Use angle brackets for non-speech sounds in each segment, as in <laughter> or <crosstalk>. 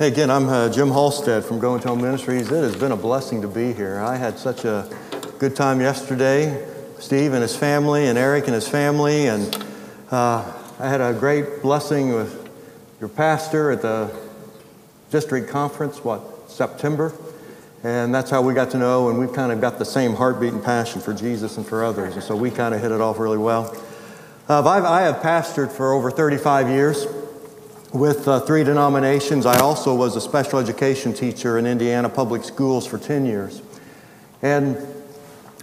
Hey, again, I'm uh, Jim Halstead from Go and Tell Ministries. It has been a blessing to be here. I had such a good time yesterday. Steve and his family, and Eric and his family, and uh, I had a great blessing with your pastor at the district conference, what, September? And that's how we got to know, and we've kind of got the same heartbeat and passion for Jesus and for others. And so we kind of hit it off really well. Uh, I've, I have pastored for over 35 years with uh, three denominations. I also was a special education teacher in Indiana public schools for 10 years. And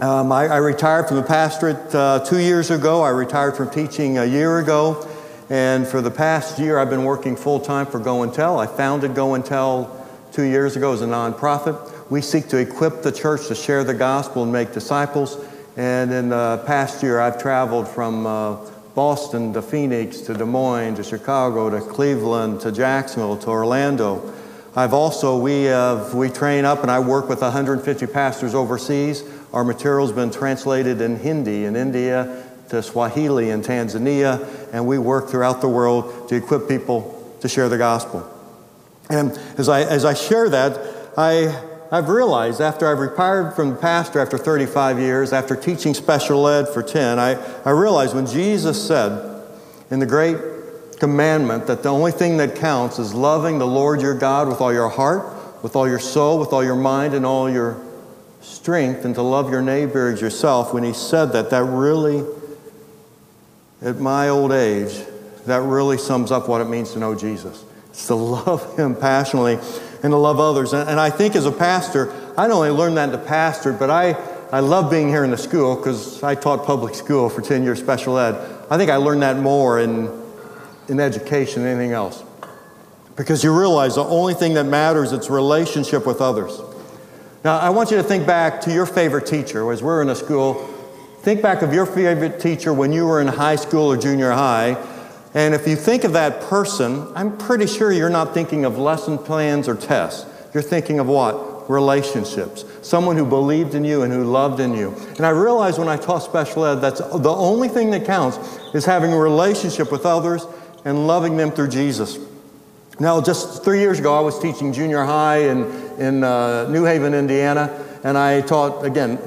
um, I, I, retired from the pastorate uh, two years ago. I retired from teaching a year ago. And for the past year, I've been working full time for Go and Tell. I founded Go and Tell two years ago as a nonprofit. We seek to equip the church to share the gospel and make disciples. And in the past year, I've traveled from uh, Boston to Phoenix to Des Moines to Chicago to Cleveland to Jacksonville to Orlando. I've also, we, have, we train up and I work with 150 pastors overseas. Our material's been translated in Hindi in India, to Swahili in Tanzania, and we work throughout the world to equip people to share the gospel. And as I, as I share that, I, I've realized after I've retired from the pastor after 35 years, after teaching special ed for 10, I, I realized when Jesus said in the great commandment that the only thing that counts is loving the Lord your God with all your heart, with all your soul, with all your mind, and all your strength, and to love your neighbor as yourself, when he said that, that really, at my old age, that really sums up what it means to know Jesus. It's to love him passionately and to love others. And, and I think as a pastor, I not only learned that in the pastor, but I, I love being here in the school because I taught public school for 10 years special ed. I think I learned that more in, in education than anything else. Because you realize the only thing that matters is relationship with others. Now, I want you to think back to your favorite teacher. As we're in a school, think back of your favorite teacher when you were in high school or junior high and if you think of that person, I'm pretty sure you're not thinking of lesson plans or tests. You're thinking of what? Relationships. Someone who believed in you and who loved in you. And I realized when I taught special ed, that's the only thing that counts is having a relationship with others and loving them through Jesus. Now, just three years ago, I was teaching junior high in, in uh, New Haven, Indiana, and I taught, again,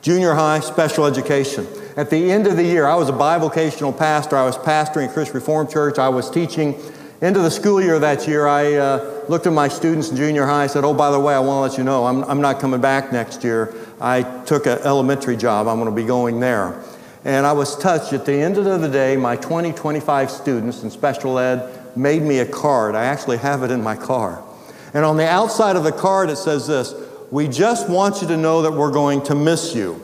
junior high special education. At the end of the year, I was a bivocational pastor. I was pastoring a Christian Reformed Church. I was teaching. Into the school year that year, I uh, looked at my students in junior high. I said, Oh, by the way, I want to let you know, I'm, I'm not coming back next year. I took an elementary job. I'm going to be going there. And I was touched. At the end of the day, my 20, 25 students in special ed made me a card. I actually have it in my car. And on the outside of the card, it says this We just want you to know that we're going to miss you.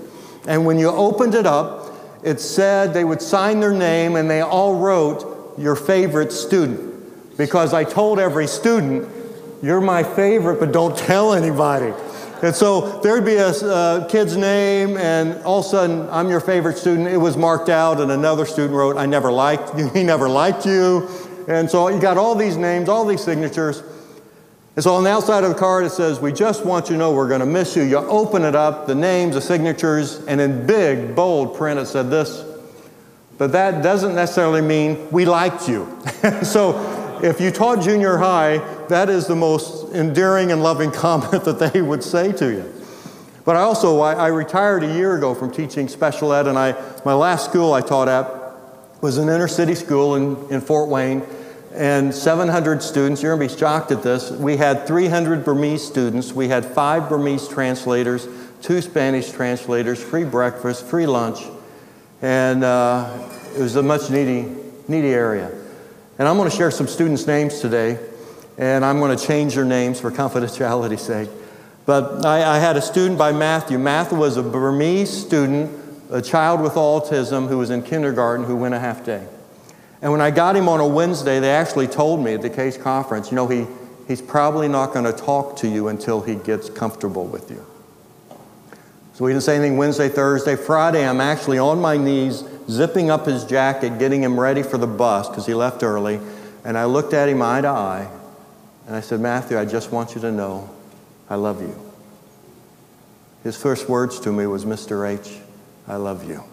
And when you opened it up, it said they would sign their name and they all wrote your favorite student. Because I told every student, you're my favorite, but don't tell anybody. And so there'd be a uh, kid's name, and all of a sudden, I'm your favorite student. It was marked out, and another student wrote, I never liked you, <laughs> he never liked you. And so you got all these names, all these signatures. And so on the outside of the card, it says, We just want you to know we're going to miss you. You open it up, the names, the signatures, and in big, bold print, it said this. But that doesn't necessarily mean we liked you. <laughs> so if you taught junior high, that is the most endearing and loving <laughs> comment that they would say to you. But I also, I, I retired a year ago from teaching special ed, and I, my last school I taught at was an inner city school in, in Fort Wayne and 700 students. You're going to be shocked at this. We had 300 Burmese students. We had five Burmese translators, two Spanish translators, free breakfast, free lunch, and uh, it was a much needy, needy area. And I'm going to share some students' names today, and I'm going to change their names for confidentiality's sake. But I, I had a student by Matthew. Matthew was a Burmese student, a child with autism who was in kindergarten who went a half day. And when I got him on a Wednesday, they actually told me at the case conference, you know, he, he's probably not going to talk to you until he gets comfortable with you. So we didn't say anything Wednesday, Thursday. Friday, I'm actually on my knees, zipping up his jacket, getting him ready for the bus because he left early. And I looked at him eye to eye, and I said, Matthew, I just want you to know I love you. His first words to me was, Mr. H, I love you.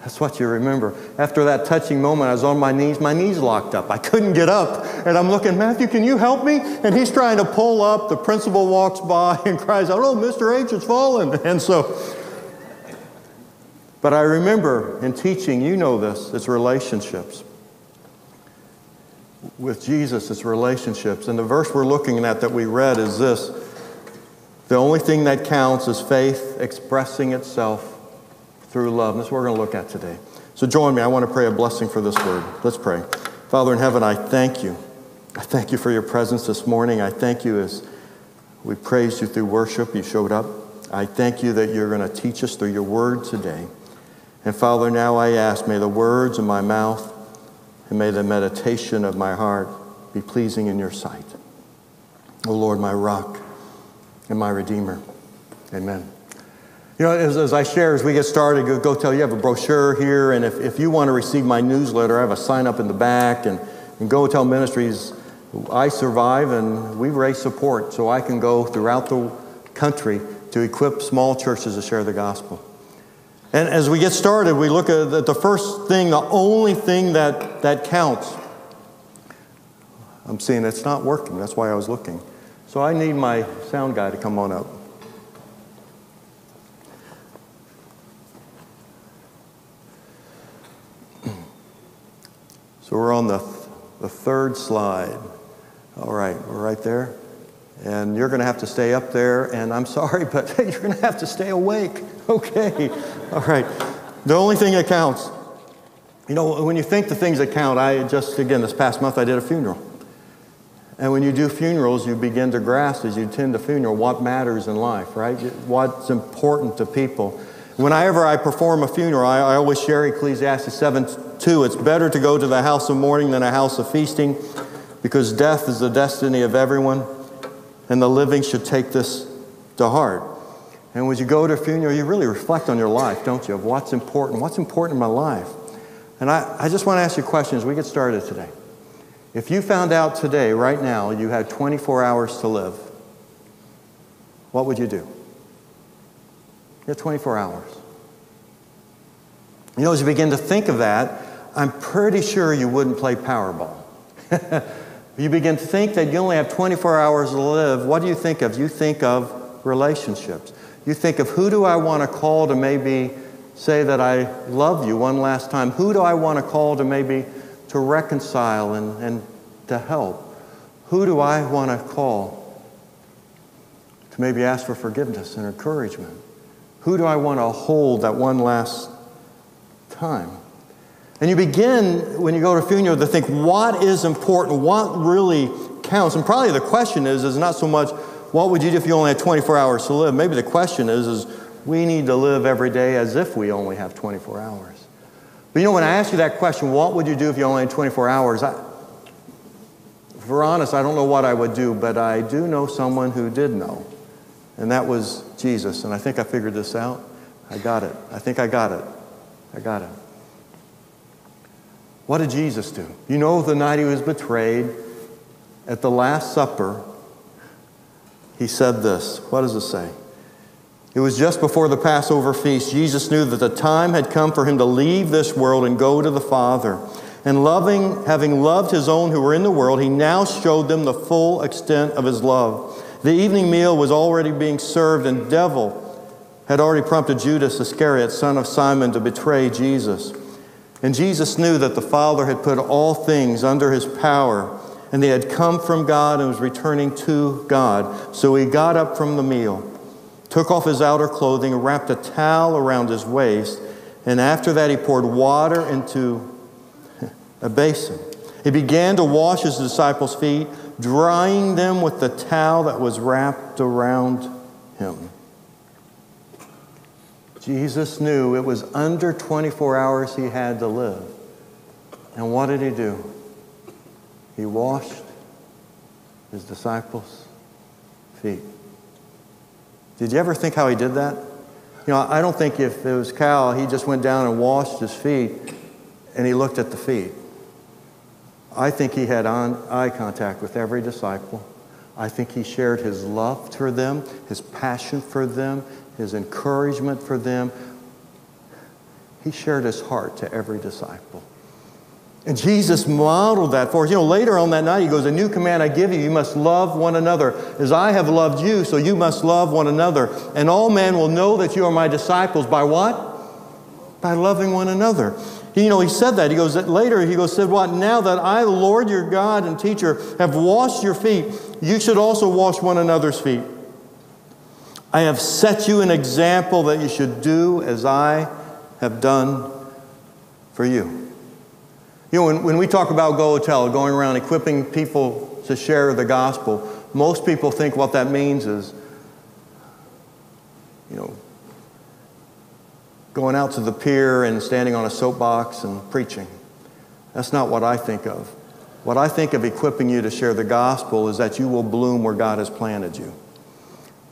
That's what you remember. After that touching moment, I was on my knees. My knees locked up. I couldn't get up. And I'm looking, Matthew, can you help me? And he's trying to pull up. The principal walks by <laughs> and cries out, Oh, Mr. H has fallen. <laughs> And so, but I remember in teaching, you know this, it's relationships. With Jesus, it's relationships. And the verse we're looking at that we read is this The only thing that counts is faith expressing itself through love. And that's what we're going to look at today. So join me. I want to pray a blessing for this word. Let's pray. Father in heaven, I thank you. I thank you for your presence this morning. I thank you as we praised you through worship. You showed up. I thank you that you're going to teach us through your word today. And Father, now I ask, may the words of my mouth and may the meditation of my heart be pleasing in your sight. O Lord, my rock and my redeemer. Amen. You know, as, as, I share, as we get started, go, go, tell you have a brochure here, and if, if you want to receive my newsletter, I have a sign up in the back. And, and Go Tell Ministries, I survive and we raise support so I can go throughout the country to equip small churches to share the gospel. And as we get started, we look at the first thing, the only thing that, that counts. I'm seeing it's not working. That's why I was looking. So I need my sound guy to come on up. So we're on the, the third slide. All right, we're right there. And you're going to have to stay up there. And I'm sorry, but <laughs> you're going to have to stay awake. Okay. All right. The only thing that counts. You know, when you think the things that count, I just, again, this past month I did a funeral. And when you do funerals, you begin to grasp as you attend a funeral what matters in life, right? What's important to people. Whenever I perform a funeral, I, I always share Ecclesiastes 7 2. It's better to go to the house of mourning than a house of feasting because death is the destiny of everyone, and the living should take this to heart. And when you go to a funeral, you really reflect on your life, don't you? Of what's important. What's important in my life? And I, I just want to ask you a question as we get started today. If you found out today, right now, you had 24 hours to live, what would you do? You have 24 hours. You know, as you begin to think of that, I'm pretty sure you wouldn't play Powerball. <laughs> you begin to think that you only have 24 hours to live. What do you think of? You think of relationships. You think of who do I want to call to maybe say that I love you one last time? Who do I want to call to maybe to reconcile and, and to help? Who do I want to call to maybe ask for forgiveness and encouragement? Who do I want to hold that one last time? And you begin, when you go to a funeral, to think what is important, what really counts. And probably the question is, is not so much what would you do if you only had 24 hours to live? Maybe the question is, is we need to live every day as if we only have 24 hours. But you know, when I ask you that question, what would you do if you only had 24 hours? I, for honest, I don't know what I would do, but I do know someone who did know. And that was Jesus. And I think I figured this out. I got it. I think I got it. I got it. What did Jesus do? You know, the night he was betrayed, at the Last Supper, he said this. What does it say? It was just before the Passover feast. Jesus knew that the time had come for him to leave this world and go to the Father. And loving, having loved his own who were in the world, he now showed them the full extent of his love. The evening meal was already being served, and devil had already prompted Judas Iscariot, son of Simon, to betray Jesus. And Jesus knew that the Father had put all things under his power, and they had come from God and was returning to God. So he got up from the meal, took off his outer clothing, wrapped a towel around his waist, and after that he poured water into <laughs> a basin. He began to wash his disciples' feet, drying them with the towel that was wrapped around him. Jesus knew it was under 24 hours he had to live. And what did he do? He washed his disciples' feet. Did you ever think how he did that? You know, I don't think if it was Cal, he just went down and washed his feet and he looked at the feet. I think he had eye contact with every disciple. I think he shared his love for them, his passion for them, his encouragement for them. he shared his heart to every disciple. And Jesus modeled that for us. You know, later on that night, he goes, A new command I give you, you must love one another. As I have loved you, so you must love one another. And all men will know that you are my disciples by what? By loving one another. You know, he said that. He goes, that later, he goes, said, What? Now that I, Lord your God and teacher, have washed your feet, you should also wash one another's feet. I have set you an example that you should do as I have done for you. You know, when, when we talk about Go Tell, going around equipping people to share the gospel, most people think what that means is, you know, going out to the pier and standing on a soapbox and preaching. That's not what I think of. What I think of equipping you to share the gospel is that you will bloom where God has planted you.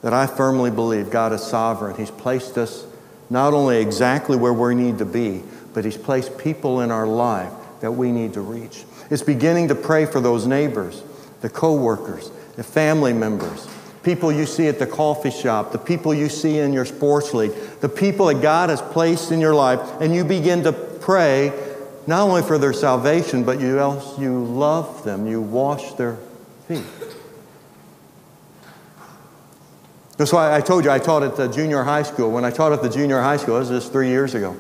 That I firmly believe God is sovereign. He's placed us not only exactly where we need to be, but He's placed people in our life that we need to reach. It's beginning to pray for those neighbors, the coworkers, the family members, people you see at the coffee shop, the people you see in your sports league, the people that God has placed in your life, and you begin to pray not only for their salvation, but you else you love them, you wash their feet. That's why I told you I taught at the junior high school. When I taught at the junior high school, this was just three years ago.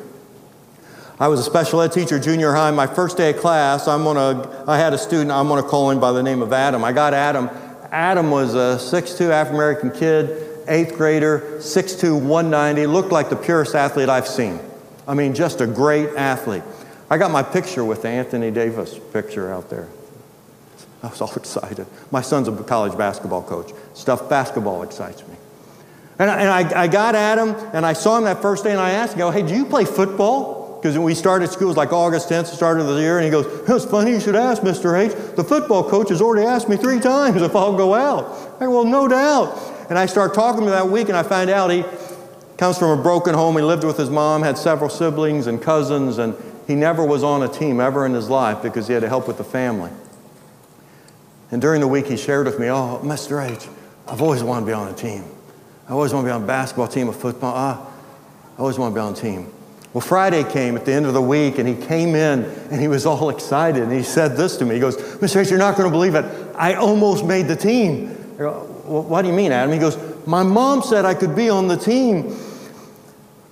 I was a special ed teacher junior high. My first day of class, I'm gonna, I had a student, I'm going to call him by the name of Adam. I got Adam. Adam was a 6'2 African American kid, eighth grader, 6'2, 190, looked like the purest athlete I've seen. I mean, just a great athlete. I got my picture with Anthony Davis picture out there. I was all <laughs> excited. My son's a college basketball coach. Stuff basketball excites me. And I, and I, I got Adam, and I saw him that first day, and I asked him, "Hey, do you play football?" Because we started school, it was like August 10th, the start of the year, and he goes, It's funny you should ask, Mr. H. The football coach has already asked me three times if I'll go out. I go, Well, no doubt. And I start talking to him that week, and I find out he comes from a broken home. He lived with his mom, had several siblings and cousins, and he never was on a team ever in his life because he had to help with the family. And during the week, he shared with me, Oh, Mr. H, I've always wanted to be on a team. I always want to be on a basketball team, a football. Ah, I always want to be on a team. Well, Friday came at the end of the week, and he came in and he was all excited. And he said this to me He goes, Mr. H, you're not going to believe it. I almost made the team. I go, well, what do you mean, Adam? He goes, My mom said I could be on the team,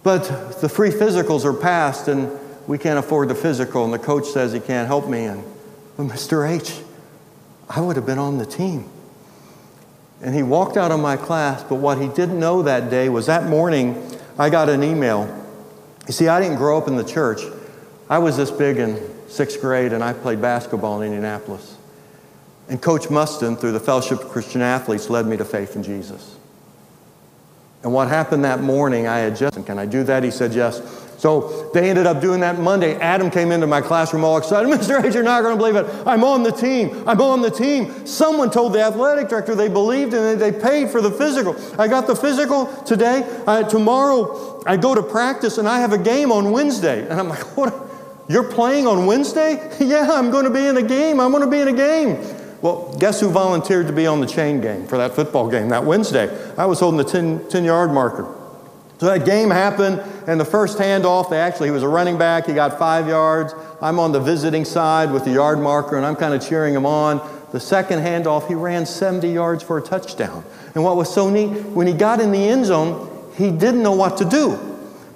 but the free physicals are passed, and we can't afford the physical, and the coach says he can't help me. And, Mr. H, I would have been on the team. And he walked out of my class, but what he didn't know that day was that morning I got an email you see, I didn't grow up in the church. I was this big in sixth grade, and I played basketball in Indianapolis. And Coach Mustin, through the Fellowship of Christian Athletes, led me to faith in Jesus. And what happened that morning, I had just, can I do that? He said yes. So they ended up doing that Monday. Adam came into my classroom all excited. <laughs> Mr. H, you're not going to believe it. I'm on the team. I'm on the team. Someone told the athletic director they believed in it. They paid for the physical. I got the physical today. Uh, tomorrow, I go to practice and I have a game on Wednesday. And I'm like, <laughs> what? You're playing on Wednesday? <laughs> yeah, I'm going to be in a game. I'm going to be in a game. Well, guess who volunteered to be on the chain gang for that football game that Wednesday? I was holding the 10, 10 yard marker. So that game happened, and the first handoff, they actually, he was a running back, he got five yards. I'm on the visiting side with the yard marker, and I'm kind of cheering him on. The second handoff, he ran 70 yards for a touchdown. And what was so neat, when he got in the end zone, he didn't know what to do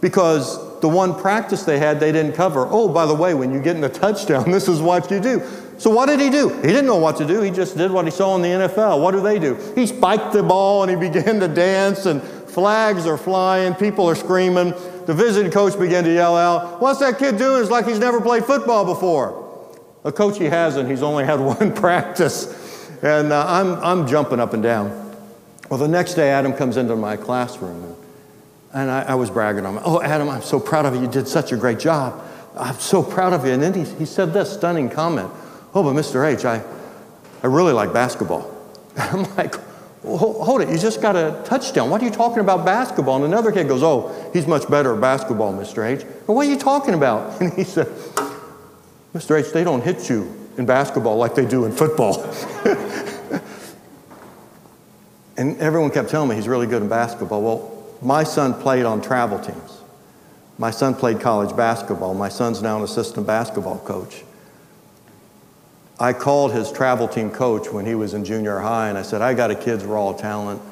because the one practice they had, they didn't cover. Oh, by the way, when you get in a touchdown, <laughs> this is what you do. So what did he do? He didn't know what to do. He just did what he saw in the NFL. What do they do? He spiked the ball and he <laughs> began to dance and Flags are flying, people are screaming. The visiting coach began to yell out, What's that kid doing? It's like he's never played football before. A coach he hasn't, he's only had <laughs> one practice. And uh, I'm, I'm jumping up and down. Well, the next day, Adam comes into my classroom, and I, I was bragging on him. Oh, Adam, I'm so proud of you. You did such a great job. I'm so proud of you. And then he, he said this stunning comment Oh, but Mr. H, I, I really like basketball. <laughs> I'm like, hold it, you just got a touchdown. What are you talking about basketball? And another kid goes, oh, he's much better at basketball, Mr. H. Well, what are you talking about? <laughs> And he said, Mr. H, they don't hit you in basketball like they do in football. <laughs> and everyone kept telling me he's really good in basketball. Well, my son played on travel teams. My son played college basketball. My son's now an assistant basketball coach. I called his travel team coach when he was in junior high and I said, I got a kid's raw talent.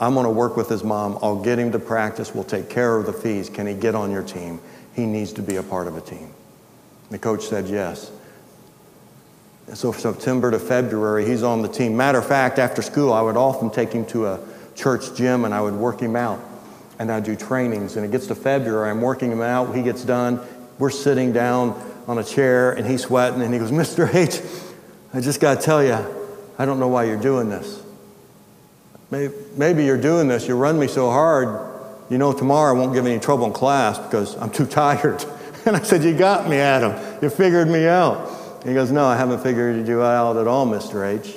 I'm going to work with his mom. I'll get him to practice. We'll take care of the fees. Can he get on your team? He needs to be a part of a team. The coach said yes. And so from September to February, he's on the team. Matter of fact, after school, I would often take him to a church gym and I would work him out. And I'd do trainings. And it gets to February, I'm working him out. He gets done. We're sitting down on a chair and he's sweating and he goes, Mr. <laughs> H, I just got to tell you, I don't know why you're doing this. Maybe you're doing this, you run me so hard, you know, tomorrow I won't give any trouble in class because I'm too <laughs> tired. And I said, You got me, Adam. You figured me out. And he goes, No, I haven't figured you out at all, Mr. H.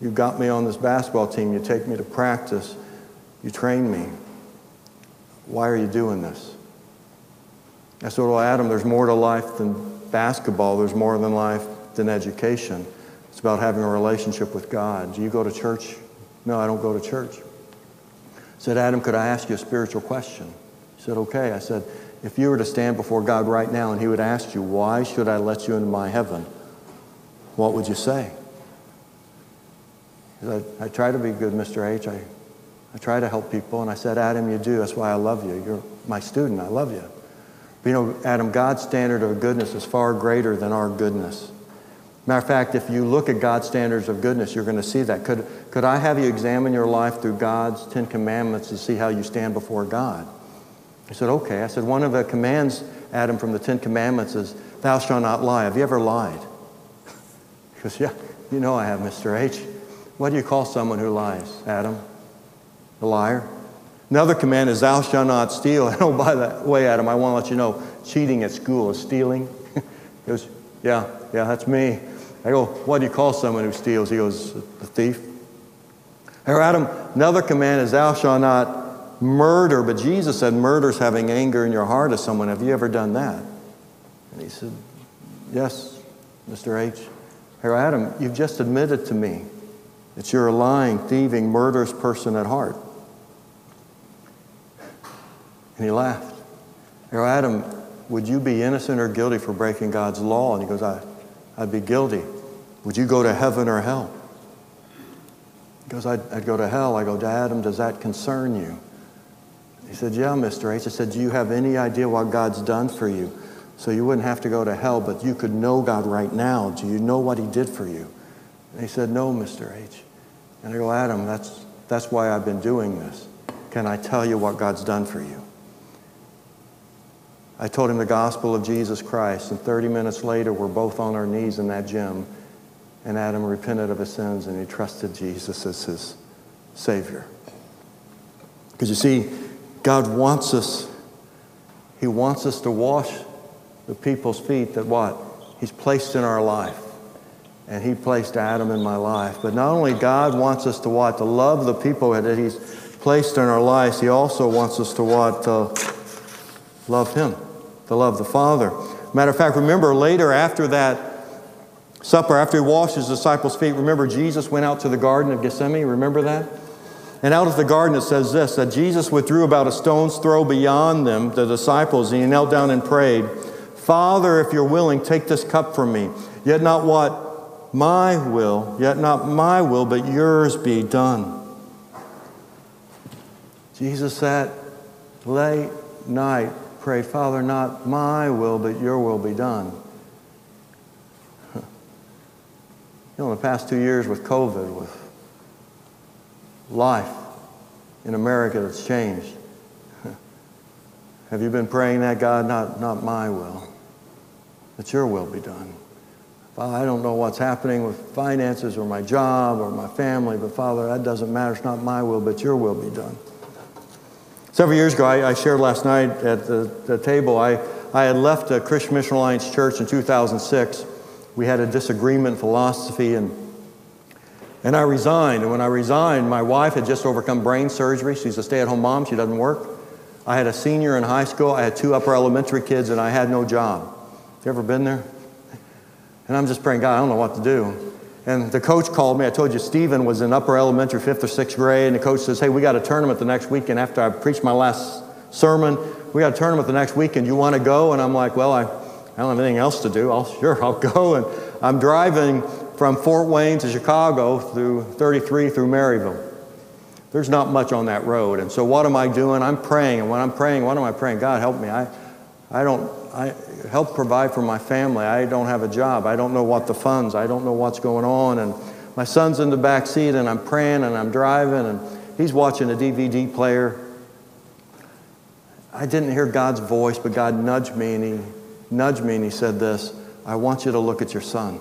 You got me on this basketball team. You take me to practice. You train me. Why are you doing this? I said, Well, Adam, there's more to life than basketball, there's more than life than education. It's about having a relationship with God. Do you go to church? No, I don't go to church. I said, Adam, could I ask you a spiritual question? He said, Okay. I said, If you were to stand before God right now and He would ask you, Why should I let you into my heaven? What would you say? I, said, I try to be good, Mr. H. I, I try to help people. And I said, Adam, you do. That's why I love you. You're my student. I love you. You know, Adam, God's standard of goodness is far greater than our goodness. Matter of fact, if you look at God's standards of goodness, you're going to see that. Could, could I have you examine your life through God's Ten Commandments to see how you stand before God? He said, okay. I said, one of the commands, Adam, from the Ten Commandments is, thou shalt not lie. Have you ever lied? <laughs> He goes, yeah, you know I have, Mr. H. What do you call someone who lies, Adam? A liar? Another command is, Thou shalt not steal. <laughs> And oh, by the way, Adam, I want to let you know cheating at school is stealing. <laughs> he goes, Yeah, yeah, that's me. I go, What do you call someone who steals? He goes, A thief. Hey, Adam, another command is, Thou shalt not murder. But Jesus said, Murder is having anger in your heart of someone. Have you ever done that? And he said, Yes, Mr. H. Here, Adam, you've just admitted to me that you're a lying, thieving, murderous person at heart. And he laughed. You know, Adam, would you be innocent or guilty for breaking God's law? And he goes, I, I'd be guilty. Would you go to heaven or hell? He goes, I'd, I'd go to hell. I go, Adam, does that concern you? He said, Yeah, Mr. H. I said, Do you have any idea what God's done for you? So you wouldn't have to go to hell, but you could know God right now. Do you know what He did for you? And he said, No, Mr. H. And I go, Adam, that's, that's why I've been doing this. Can I tell you what God's done for you? I told him the gospel of Jesus Christ, and 30 minutes later, we're both on our knees in that gym, and Adam repented of his sins and he trusted Jesus as his Savior. Because you see, God wants us, He wants us to wash the people's feet that what? He's placed in our life and he placed Adam in my life. But not only God wants us to what? To love the people that he's placed in our lives, he also wants us to what? To love him, to love the Father. Matter of fact, remember later after that supper, after he washed his disciples' feet, remember Jesus went out to the Garden of Gethsemane? Remember that? And out of the garden it says this that Jesus withdrew about a stone's throw beyond them, the disciples, and he knelt down and prayed, Father, if you're willing, take this cup from me. Yet not what my will, yet not my will, but yours be done. Jesus sat late night, prayed, Father, not my will, but your will be done. You know, in the past two years with COVID, with life in America that's changed, <laughs> have you been praying that, God, not, not my will, but your will be done? Father, I don't know what's happening with finances or my job or my family, but Father, that doesn't matter. It's not my will, but your will be done. Several years ago, I, I shared last night at the, the table, I, I had left a Christian Mission Alliance church in 2006. We had a disagreement philosophy, and, and I resigned. And when I resigned, my wife had just overcome brain surgery. She's a stay at home mom, she doesn't work. I had a senior in high school, I had two upper elementary kids, and I had no job. You ever been there? And I'm just praying, God, I don't know what to do. And the coach called me. I told you Stephen was in upper elementary, fifth or sixth grade. And the coach says, Hey, we got a tournament the next weekend after I preached my last sermon. We got a tournament the next weekend. You want to go? And I'm like, Well, I, I don't have anything else to do. I'll, <laughs> sure, I'll go. And I'm driving from Fort Wayne to Chicago through 33 through Merrillville. There's not much on that road. And so what am I doing? I'm praying. And when I'm praying, what am I praying? God, help me. I, I don't, I help provide for my family. I don't have a job. I don't know what the funds. I don't know what's going on. And my son's in the back seat and I'm praying and I'm driving and he's watching a DVD player. I didn't hear God's voice, but God nudged me and he nudged me and he said this, I want you to look at your son.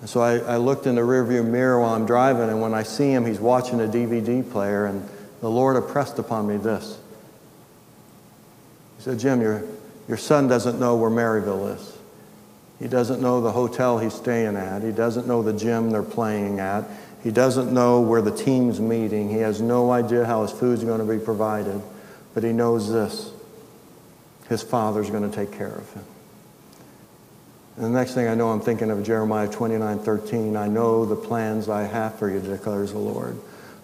And so I, I looked in the rearview mirror while I'm driving, and when I see him, he's watching a DVD player, and the Lord impressed upon me this. He said, Jim, your, your son doesn't know where Merrillville is. He doesn't know the hotel he's staying at. He doesn't know the gym they're playing at. He doesn't know where the team's meeting. He has no idea how his food's going to be provided. But he knows this his father's going to take care of him. And the next thing I know, I'm thinking of Jeremiah 29 13. I know the plans I have for you, declares the Lord.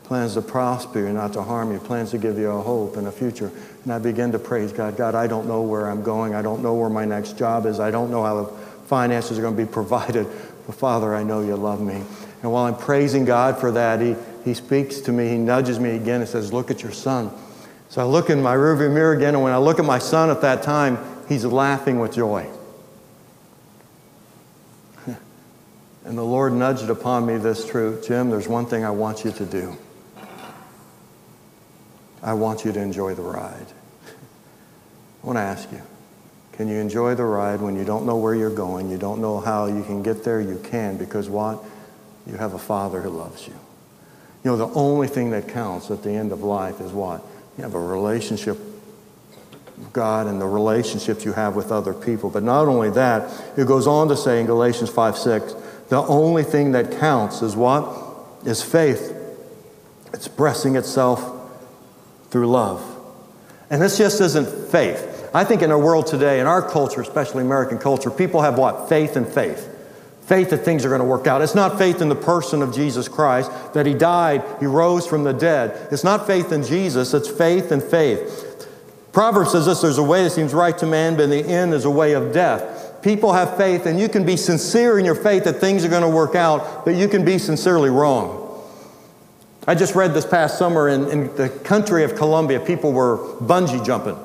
Plans to prosper you, not to harm you. Plans to give you a hope and a future. And I begin to praise God. God, I don't know where I'm going. I don't know where my next job is. I don't know how the finances are going to be <laughs> provided. But Father, I know you love me. And while I'm praising God for that, He, he speaks to me. He nudges me again and says, Look at your son. So I look in my rearview mirror again, and when I look at my son at that time, he's laughing with joy. <laughs> And the Lord nudged upon me this truth Jim, there's one thing I want you to do. I want you to enjoy the ride. I want to ask you can you enjoy the ride when you don't know where you're going? You don't know how you can get there? You can because what? You have a Father who loves you. You know, the only thing that counts at the end of life is what? You have a relationship with God and the relationships you have with other people. But not only that, it goes on to say in Galatians 5 6, the only thing that counts is what? Is faith expressing itself through love. And this just isn't faith. I think in our world today, in our culture, especially American culture, people have what? Faith and faith. Faith that things are going to work out. It's not faith in the person of Jesus Christ, that He died, He rose from the dead. It's not faith in Jesus, it's faith and faith. Proverbs says this there's a way that seems right to man, but in the end is a way of death people have faith, and you can be sincere in your faith that things are going to work out, but you can be sincerely wrong. I just read this past summer in, in the country of Colombia, people were bungee jumping.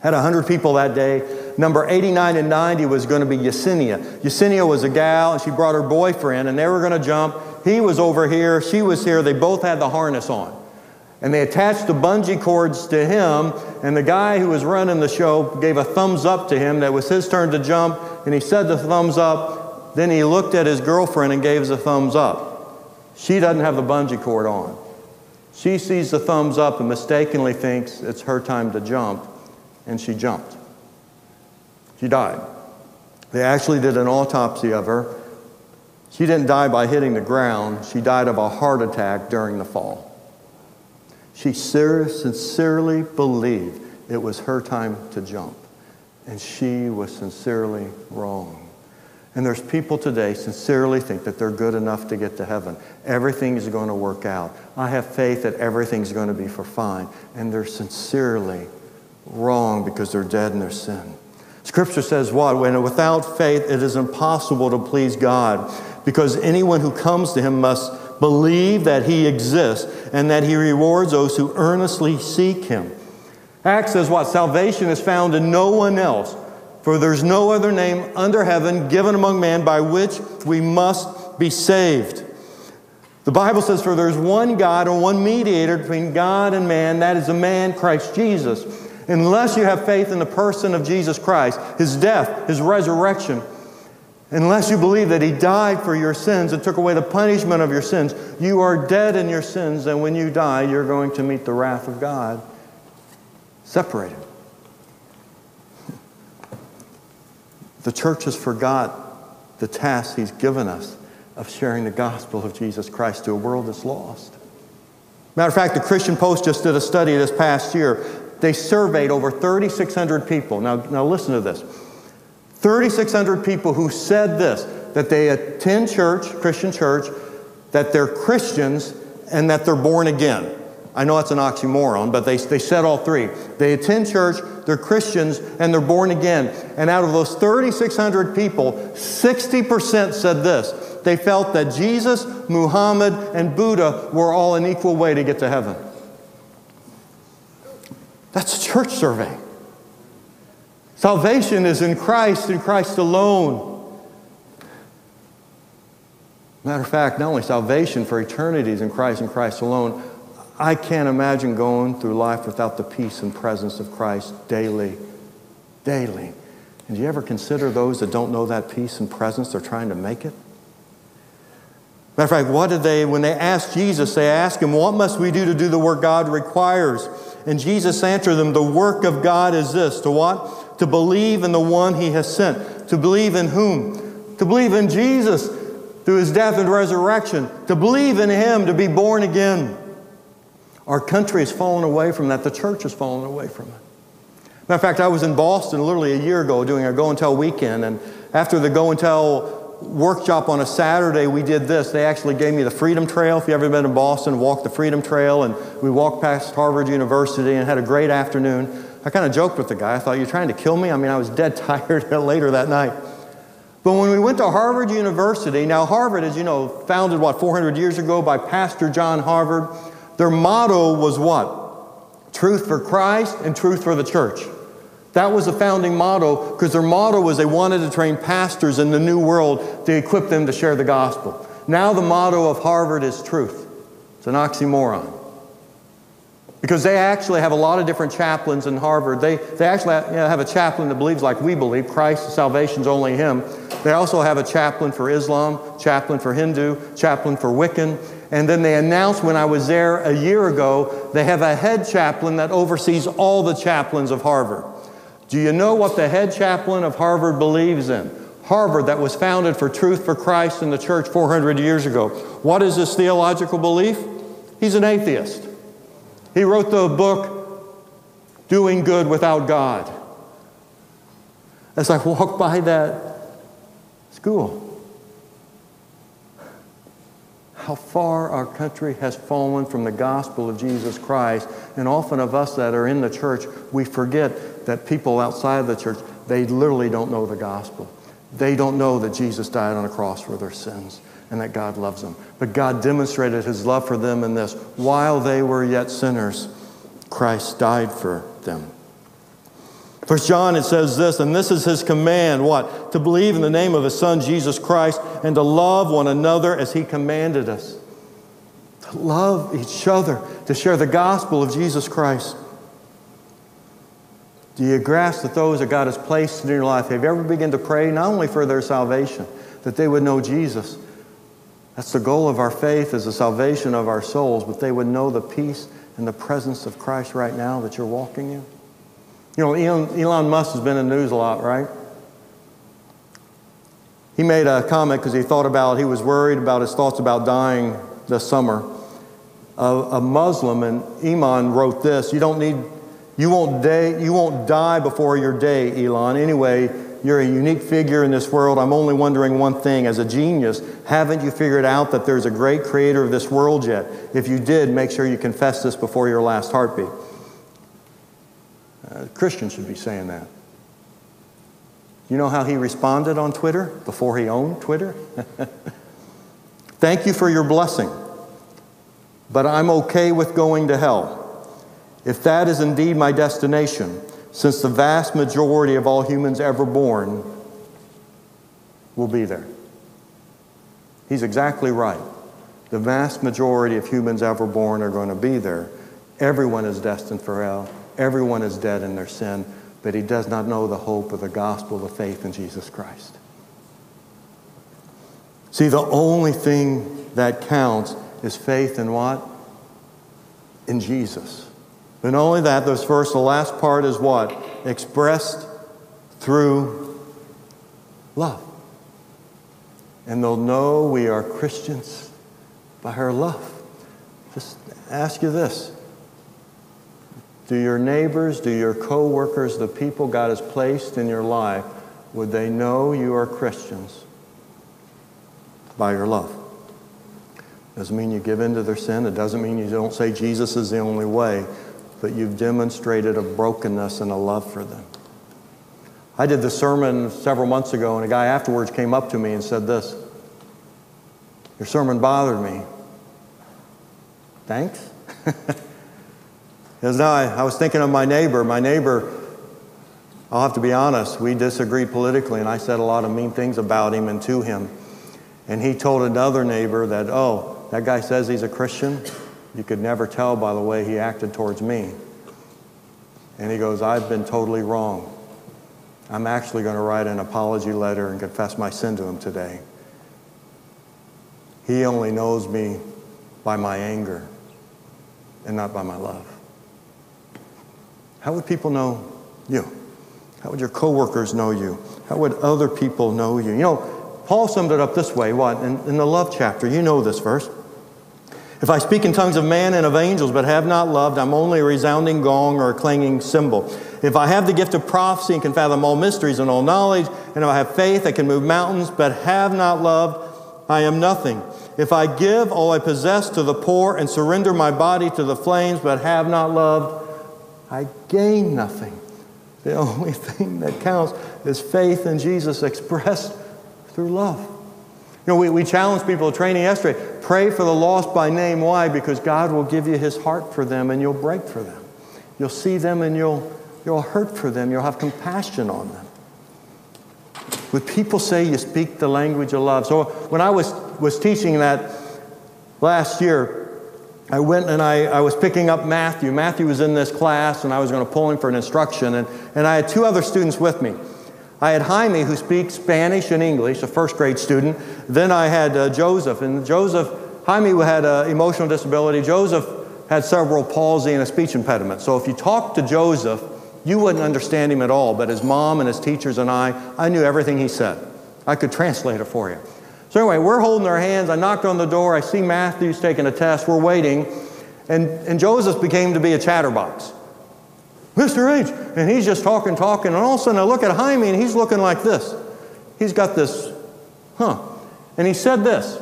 Had 100 people that day. Number 89 and 90 was going to be Yesenia. Yesenia was a gal, and she brought her boyfriend, and they were going to jump. He was over here, she was here. They both had the harness on. And they attached the bungee cords to him, and the guy who was running the show gave a thumbs up to him that was his turn to jump, and he said the thumbs up. Then he looked at his girlfriend and gave the thumbs up. She doesn't have the bungee cord on. She sees the thumbs up and mistakenly thinks it's her time to jump, and she jumped. She died. They actually did an autopsy of her. She didn't die by hitting the ground, she died of a heart attack during the fall. She sincerely believed it was her time to jump, and she was sincerely wrong. And there's people today sincerely think that they're good enough to get to heaven. Everything is going to work out. I have faith that everything's going to be for fine. And they're sincerely wrong because they're dead in their sin. Scripture says what? When without faith it is impossible to please God because anyone who comes to him must believe that He exists and that He rewards those who earnestly seek Him. Acts says what? Salvation is found in no one else, for there's no other name under heaven given among men by which we must be saved. The Bible says, For there's one God and one mediator between God and man, that is the man, Christ Jesus. Unless you have faith in the person of Jesus Christ, his death, his resurrection, Unless you believe that He died for your sins and took away the punishment of your sins, you are dead in your sins, and when you die, you're going to meet the wrath of God separated. The church has forgot the task He's given us of sharing the gospel of Jesus Christ to a world that's lost. Matter of fact, the Christian Post just did a study this past year. They surveyed over 3,600 people. Now, now listen to this. 3,600 people who said this that they attend church, Christian church, that they're Christians, and that they're born again. I know it's an oxymoron, but they, they said all three. They attend church, they're Christians, and they're born again. And out of those 3,600 people, 60% said this. They felt that Jesus, Muhammad, and Buddha were all an equal way to get to heaven. That's a church survey. Salvation is in Christ and Christ alone. Matter of fact, not only salvation for eternity is in Christ and Christ alone, I can't imagine going through life without the peace and presence of Christ daily. Daily. And do you ever consider those that don't know that peace and presence, they're trying to make it? Matter of fact, what did they, when they asked Jesus, they asked him, What must we do to do the work God requires? And Jesus answered them, The work of God is this to what? To believe in the one he has sent. To believe in whom? To believe in Jesus through his death and resurrection. To believe in him, to be born again. Our country has fallen away from that. The church has fallen away from it. Matter of fact, I was in Boston literally a year ago doing a Go and Tell weekend, and after the Go and Tell workshop on a Saturday, we did this. They actually gave me the Freedom Trail. If you've ever been to Boston, walk the Freedom Trail, and we walked past Harvard University and had a great afternoon. I kind of joked with the guy. I thought, You're trying to kill me? I mean, I was dead <laughs> tired later that night. But when we went to Harvard University, now Harvard, as you know, founded what, 400 years ago by Pastor John Harvard. Their motto was what? Truth for Christ and truth for the church. That was the founding motto because their motto was they wanted to train pastors in the new world to equip them to share the gospel. Now the motto of Harvard is truth. It's an oxymoron. Because they actually have a lot of different chaplains in Harvard. They, they actually have a chaplain that believes like we believe Christ, salvation's only Him. They also have a chaplain for Islam, chaplain for Hindu, chaplain for Wiccan. And then they announced when I was there a year ago, they have a head chaplain that oversees all the chaplains of Harvard. Do you know what the head chaplain of Harvard believes in? Harvard, that was founded for truth for Christ and the church 400 years ago. What is his theological belief? He's an atheist. He wrote the book, Doing Good Without God. As I walked by that school, how far our country has fallen from the gospel of Jesus Christ. And often of us that are in the church, we forget that people outside of the church, they literally don't know the gospel. They don't know that Jesus died on a cross for their sins and that God loves them. But God demonstrated his love for them in this while they were yet sinners, Christ died for them. First John, it says this, and this is his command what? To believe in the name of his son, Jesus Christ, and to love one another as he commanded us. To love each other, to share the gospel of Jesus Christ. Do you grasp that those that God has placed in your life, have you ever begun to pray not only for their salvation, that they would know Jesus? That's the goal of our faith is the salvation of our souls, but they would know the peace and the presence of Christ right now that you're walking in. You know, Elon, Elon Musk has been in the news a lot, right? He made a comment because he thought about, he was worried about his thoughts about dying this summer. A, a Muslim, and Imam wrote this You don't need, you won't, day, you won't die before your day, Elon. Anyway, you're a unique figure in this world. I'm only wondering one thing. As a genius, haven't you figured out that there's a great creator of this world yet? If you did, make sure you confess this before your last heartbeat. Uh, Christians should be saying that. You know how he responded on Twitter before he owned Twitter? <laughs> Thank you for your blessing, but I'm okay with going to hell. If that is indeed my destination, since the vast majority of all humans ever born will be there. He's exactly right. The vast majority of humans ever born are going to be there. Everyone is destined for hell. Everyone is dead in their sin, but he does not know the hope of the gospel of faith in Jesus Christ. See, the only thing that counts is faith in what? In Jesus. And only that, this verse, the last part is what? Expressed through love. And they'll know we are Christians by our love. Just ask you this do your neighbors, do your co-workers, the people God has placed in your life, would they know you are Christians by your love. Doesn't mean you give in to their sin. It doesn't mean you don't say Jesus is the only way, but you've demonstrated a brokenness and a love for them. I did the sermon several months ago, and a guy afterwards came up to me and said this Your sermon bothered me. Thanks. <laughs> Because now I, I was thinking of my neighbor. My neighbor, I'll have to be honest, we disagreed politically, and I said a lot of mean things about him and to him. And he told another neighbor that, oh, that guy says he's a Christian. You could never tell by the way he acted towards me. And he goes, I've been totally wrong. I'm actually going to write an apology letter and confess my sin to him today. He only knows me by my anger and not by my love. How would people know you? How would your coworkers know you? How would other people know you? You know, Paul summed it up this way what? In, in the love chapter, you know this verse. If I speak in tongues of man and of angels, but have not loved, I'm only a resounding gong or a clanging cymbal. If I have the gift of prophecy and can fathom all mysteries and all knowledge, and if I have faith, I can move mountains, but have not loved, I am nothing. If I give all I possess to the poor and surrender my body to the flames, but have not loved, I gain nothing. The only thing that counts is faith in Jesus expressed through love. You know, we, we challenged people to training yesterday pray for the lost by name. Why? Because God will give you his heart for them and you'll break for them. You'll see them and you'll, you'll hurt for them. You'll have compassion on them. Would people say you speak the language of love? So when I was, was teaching that last year, I went and I, I was picking up Matthew. Matthew was in this class, and I was going to pull him for an instruction. And, and I had two other students with me. I had Jaime, who speaks Spanish and English, a first grade student. Then I had uh, Joseph. And Joseph, Jaime had an emotional disability. Joseph had cerebral palsy and a speech impediment. So if you talked to Joseph, you wouldn't understand him at all. But his mom and his teachers and I, I knew everything he said. I could translate it for you. So, anyway, we're holding our hands. I knocked on the door. I see Matthew's taking a test. We're waiting. And, and Joseph became to be a chatterbox. Mr. H. And he's just talking, talking. And all of a sudden I look at Jaime and he's looking like this. He's got this, huh. And he said this.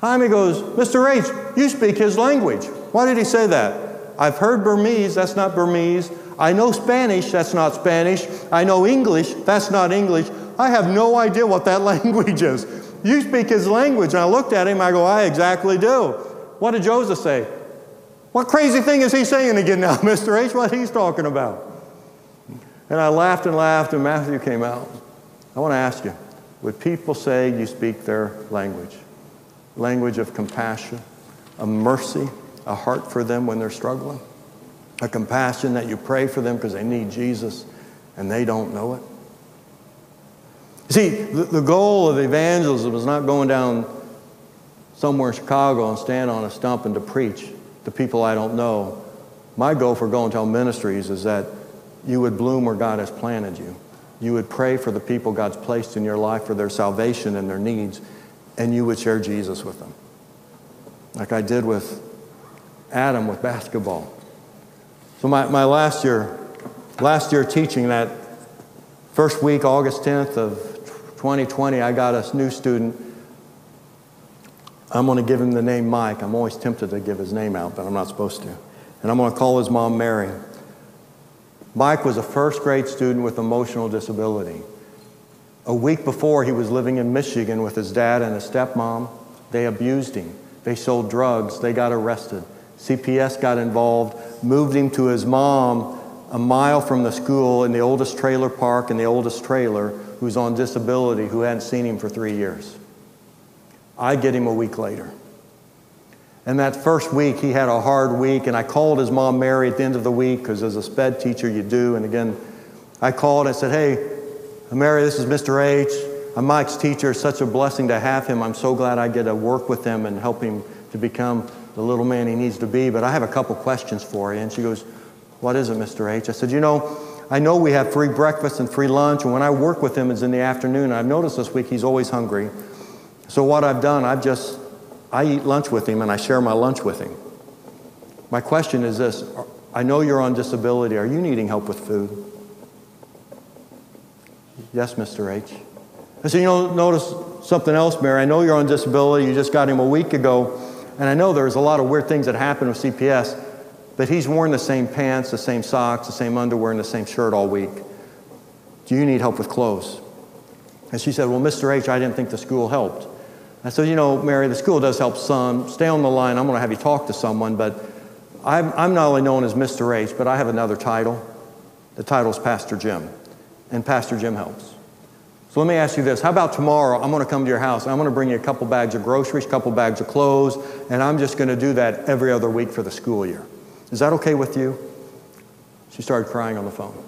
Jaime goes, Mr. H., you speak his language. Why did he say that? I've heard Burmese, that's not Burmese. I know Spanish, that's not Spanish. I know English, that's not English. I have no idea what that <laughs> language is. You speak his language. And I looked at him, I go, I exactly do. What did Joseph say? What crazy thing is he saying again now, <laughs> Mr. H? What he's talking about? And I laughed and laughed, and Matthew came out. I want to ask you would people say you speak their language? Language of compassion, a mercy, a heart for them when they're struggling, a compassion that you pray for them because they need Jesus and they don't know it. See, the, the goal of evangelism is not going down somewhere in Chicago and stand on a stump and to preach to people I don't know. My goal for Go and Tell Ministries is that you would bloom where God has planted you. You would pray for the people God's placed in your life for their salvation and their needs, and you would share Jesus with them. Like I did with Adam with basketball. So my, my last year, last year teaching that first week, August 10th of 2020, I got a new student. I'm going to give him the name Mike. I'm always tempted to give his name out, but I'm not supposed to. And I'm going to call his mom Mary. Mike was a first grade student with emotional disability. A week before, he was living in Michigan with his dad and his stepmom. They abused him. They sold drugs. They got arrested. CPS got involved, moved him to his mom a mile from the school in the oldest trailer park in the oldest trailer who's on disability who hadn't seen him for three years. I get him a week later. And that first week, he had a hard week, and I called his mom, Mary, at the end of the week, because as a SPED teacher, you do. And again, I called and I said, Hey, Mary, this is Mr. H. I'm Mike's teacher. It's such a blessing to have him. I'm so glad I get to work with him and help him to become the little man he needs to be. But I have a couple questions for you. And she goes, What is it, Mr. H? I said, You know, I know we have free breakfast and free lunch, and when I work with him, it's in the afternoon. I've noticed this week he's always hungry. So what I've done, I've just, I eat lunch with him and I share my lunch with him. My question is this I know you're on disability. Are you needing help with food? Yes, Mr. H. I said, You know, notice something else, Mary. I know you're on disability. You just got him a week ago. And I know there's a lot of weird things that happen with CPS, but he's worn the same pants, the same socks, the same underwear, and the same shirt all week. Do you need help with clothes? And she said, Well, Mr. H, I didn't think the school helped. I said, You know, Mary, the school does help some. Stay on the line. I'm going to have you talk to someone, but I'm, I'm not only known as Mr. H, but I have another title. The title is Pastor Jim, and Pastor Jim helps. So let me ask you this. How about tomorrow? I'm going to come to your house and I'm going to bring you a couple bags of groceries, a couple bags of clothes, and I'm just going to do that every other week for the school year. Is that okay with you? She started crying on the phone.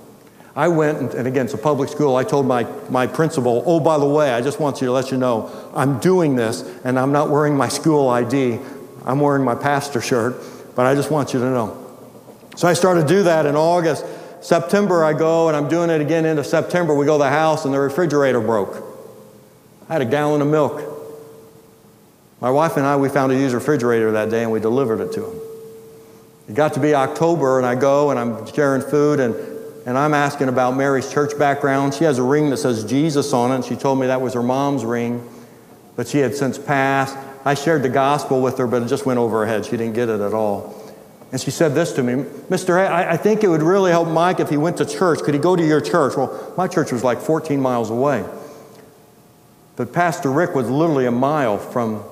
I went, and, and again, it's a public school. I told my, my principal, oh, by the way, I just want you to let you know I'm doing this and I'm not wearing my school ID. I'm wearing my pastor shirt, but I just want you to know. So I started to do that in August. September, I go and I'm doing it again into September. We go to the house and the refrigerator broke. I had a gallon of milk. My wife and I, we found a used refrigerator that day and we delivered it to him. It got to be October and I go and I'm sharing food and, and I'm asking about Mary's church background. She has a ring that says Jesus on it and she told me that was her mom's ring, but she had since passed. I shared the gospel with her, but it just went over her head. She didn't get it at all. And she said this to me Mr. I think it would really help Mike if he went to church. Could he go to your church? Well, my church was like 14 miles away. But Pastor Rick was literally a mile from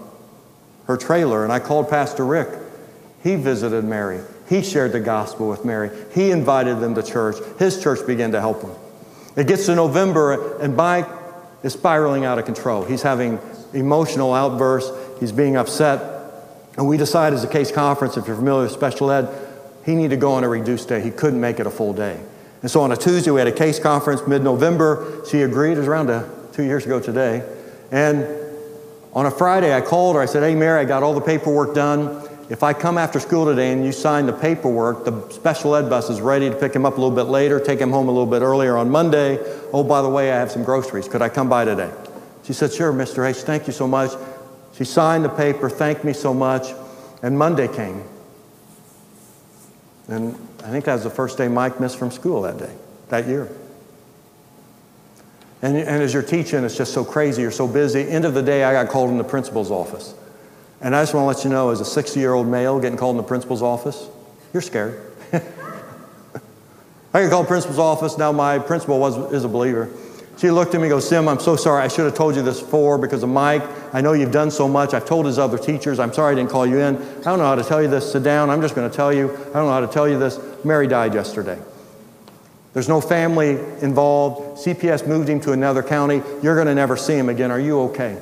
her trailer, and I called Pastor Rick. He visited Mary. He shared the gospel with Mary. He invited them to church. His church began to help him. It gets to November, and Mike is spiraling out of control. He's having emotional outbursts. He's being upset. And we decide as a case conference, if you're familiar with special ed, he needed to go on a reduced day. He couldn't make it a full day. And so on a Tuesday, we had a case conference mid November. She agreed. It was around a, two years ago today. And on a Friday, I called her. I said, Hey, Mary, I got all the paperwork done. If I come after school today and you sign the paperwork, the special ed bus is ready to pick him up a little bit later, take him home a little bit earlier on Monday. Oh, by the way, I have some groceries. Could I come by today? She said, Sure, Mr. H, thank you so much. She signed the paper, thanked me so much, and Monday came. And I think that was the first day Mike missed from school that day, that year. And, and as you're teaching, it's just so crazy, you're so busy. End of the day, I got called in the principal's office. And I just want to let you know, as a 60 year old male getting called in the principal's office, you're scared. <laughs> I got called principal's office. Now, my principal was, is a believer. She looked at me and goes, Jim, I'm so sorry. I should have told you this before because of Mike. I know you've done so much. I've told his other teachers. I'm sorry I didn't call you in. I don't know how to tell you this. Sit down. I'm just going to tell you. I don't know how to tell you this. Mary died yesterday. There's no family involved. CPS moved him to another county. You're going to never see him again. Are you okay?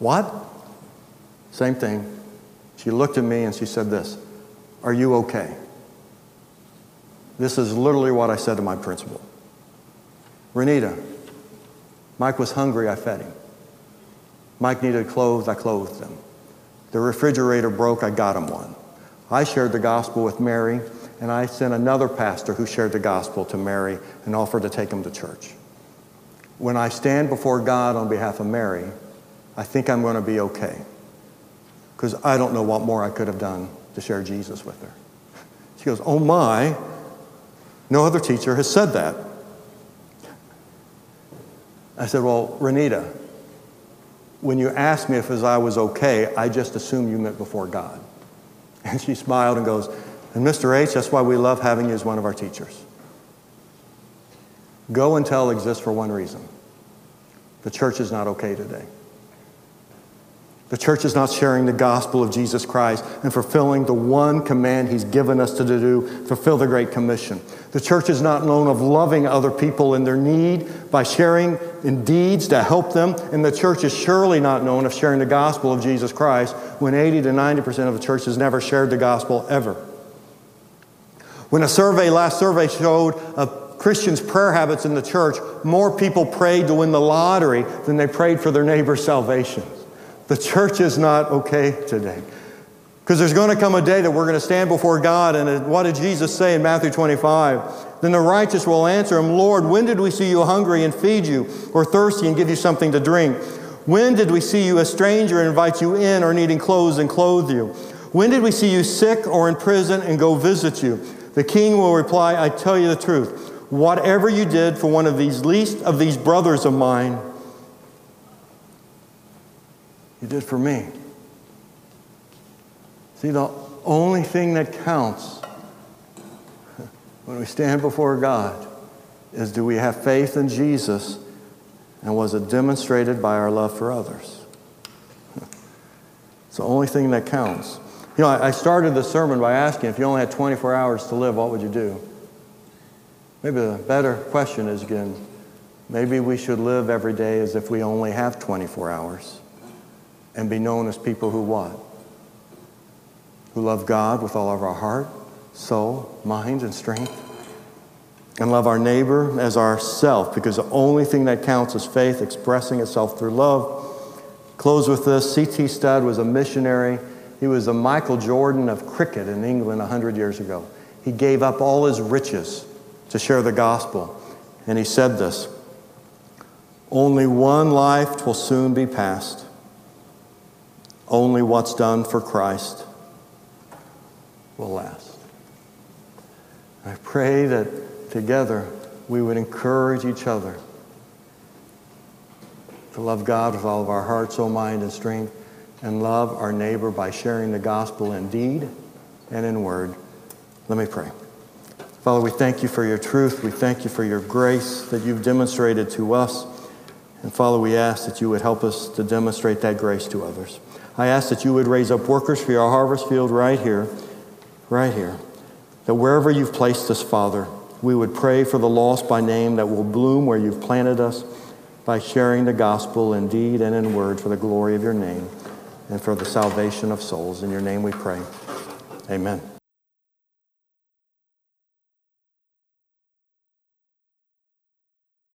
What? Same thing. She looked at me and she said this Are you okay? This is literally what I said to my principal. Renita, Mike was hungry, I fed him. Mike needed clothes, I clothed him. The refrigerator broke, I got him one. I shared the gospel with Mary, and I sent another pastor who shared the gospel to Mary and offered to take him to church. When I stand before God on behalf of Mary, I think I'm going to be okay because I don't know what more I could have done to share Jesus with her. She goes, Oh my, no other teacher has said that. I said, Well, Renita, when you asked me if I was okay, I just assumed you meant before God. And she smiled and goes, And Mr. H, that's why we love having you as one of our teachers. Go and tell exists for one reason the church is not okay today. The church is not sharing the gospel of Jesus Christ and fulfilling the one command he's given us to do, fulfill the Great Commission. The church is not known of loving other people in their need by sharing in deeds to help them, and the church is surely not known of sharing the gospel of Jesus Christ when 80 to 90% of the church has never shared the gospel ever. When a survey, last survey showed of Christians' prayer habits in the church, more people prayed to win the lottery than they prayed for their neighbor's salvation. The church is not okay today. Because there's going to come a day that we're going to stand before God, and what did Jesus say in Matthew 25? Then the righteous will answer him, Lord, when did we see you hungry and feed you, or thirsty and give you something to drink? When did we see you a stranger and invite you in, or needing clothes and clothe you? When did we see you sick or in prison and go visit you? The king will reply, I tell you the truth. whatever you did for one of these least of these brothers of mine, you did for me. See, the only thing that counts <laughs> when we stand before God is do we have faith in Jesus and was it demonstrated by our love for others? <laughs> It's the only thing that counts. You know, I started the sermon by asking if you only had 24 hours to live, what would you do? Maybe the better question is again, maybe we should live every day as if we only have 24 hours and be known as people who what? Who love God with all of our heart, soul, mind, and strength. And love our neighbor as ourself, because the only thing that counts is faith expressing itself through love. Close with this. C.T. Studd was a missionary. He was the Michael Jordan of cricket in England 100 years ago. He gave up all his riches to share the gospel. And he said this Only one life will soon be passed. Only what's done for Christ will last. I pray that together we would encourage each other to love God with all of our heart, soul, mind, and strength, and love our neighbor by sharing the gospel in deed and in word. Let me pray. Father, we thank you for your truth. We thank you for your grace that you've demonstrated to us. And Father, we ask that you would help us to demonstrate that grace to others. I ask that you would raise up workers for your harvest field right here, right here. That wherever you've placed us, Father, we would pray for the lost by name that will bloom where you've planted us by sharing the gospel in deed and in word for the glory of your name and for the salvation of souls. In your name we pray. Amen.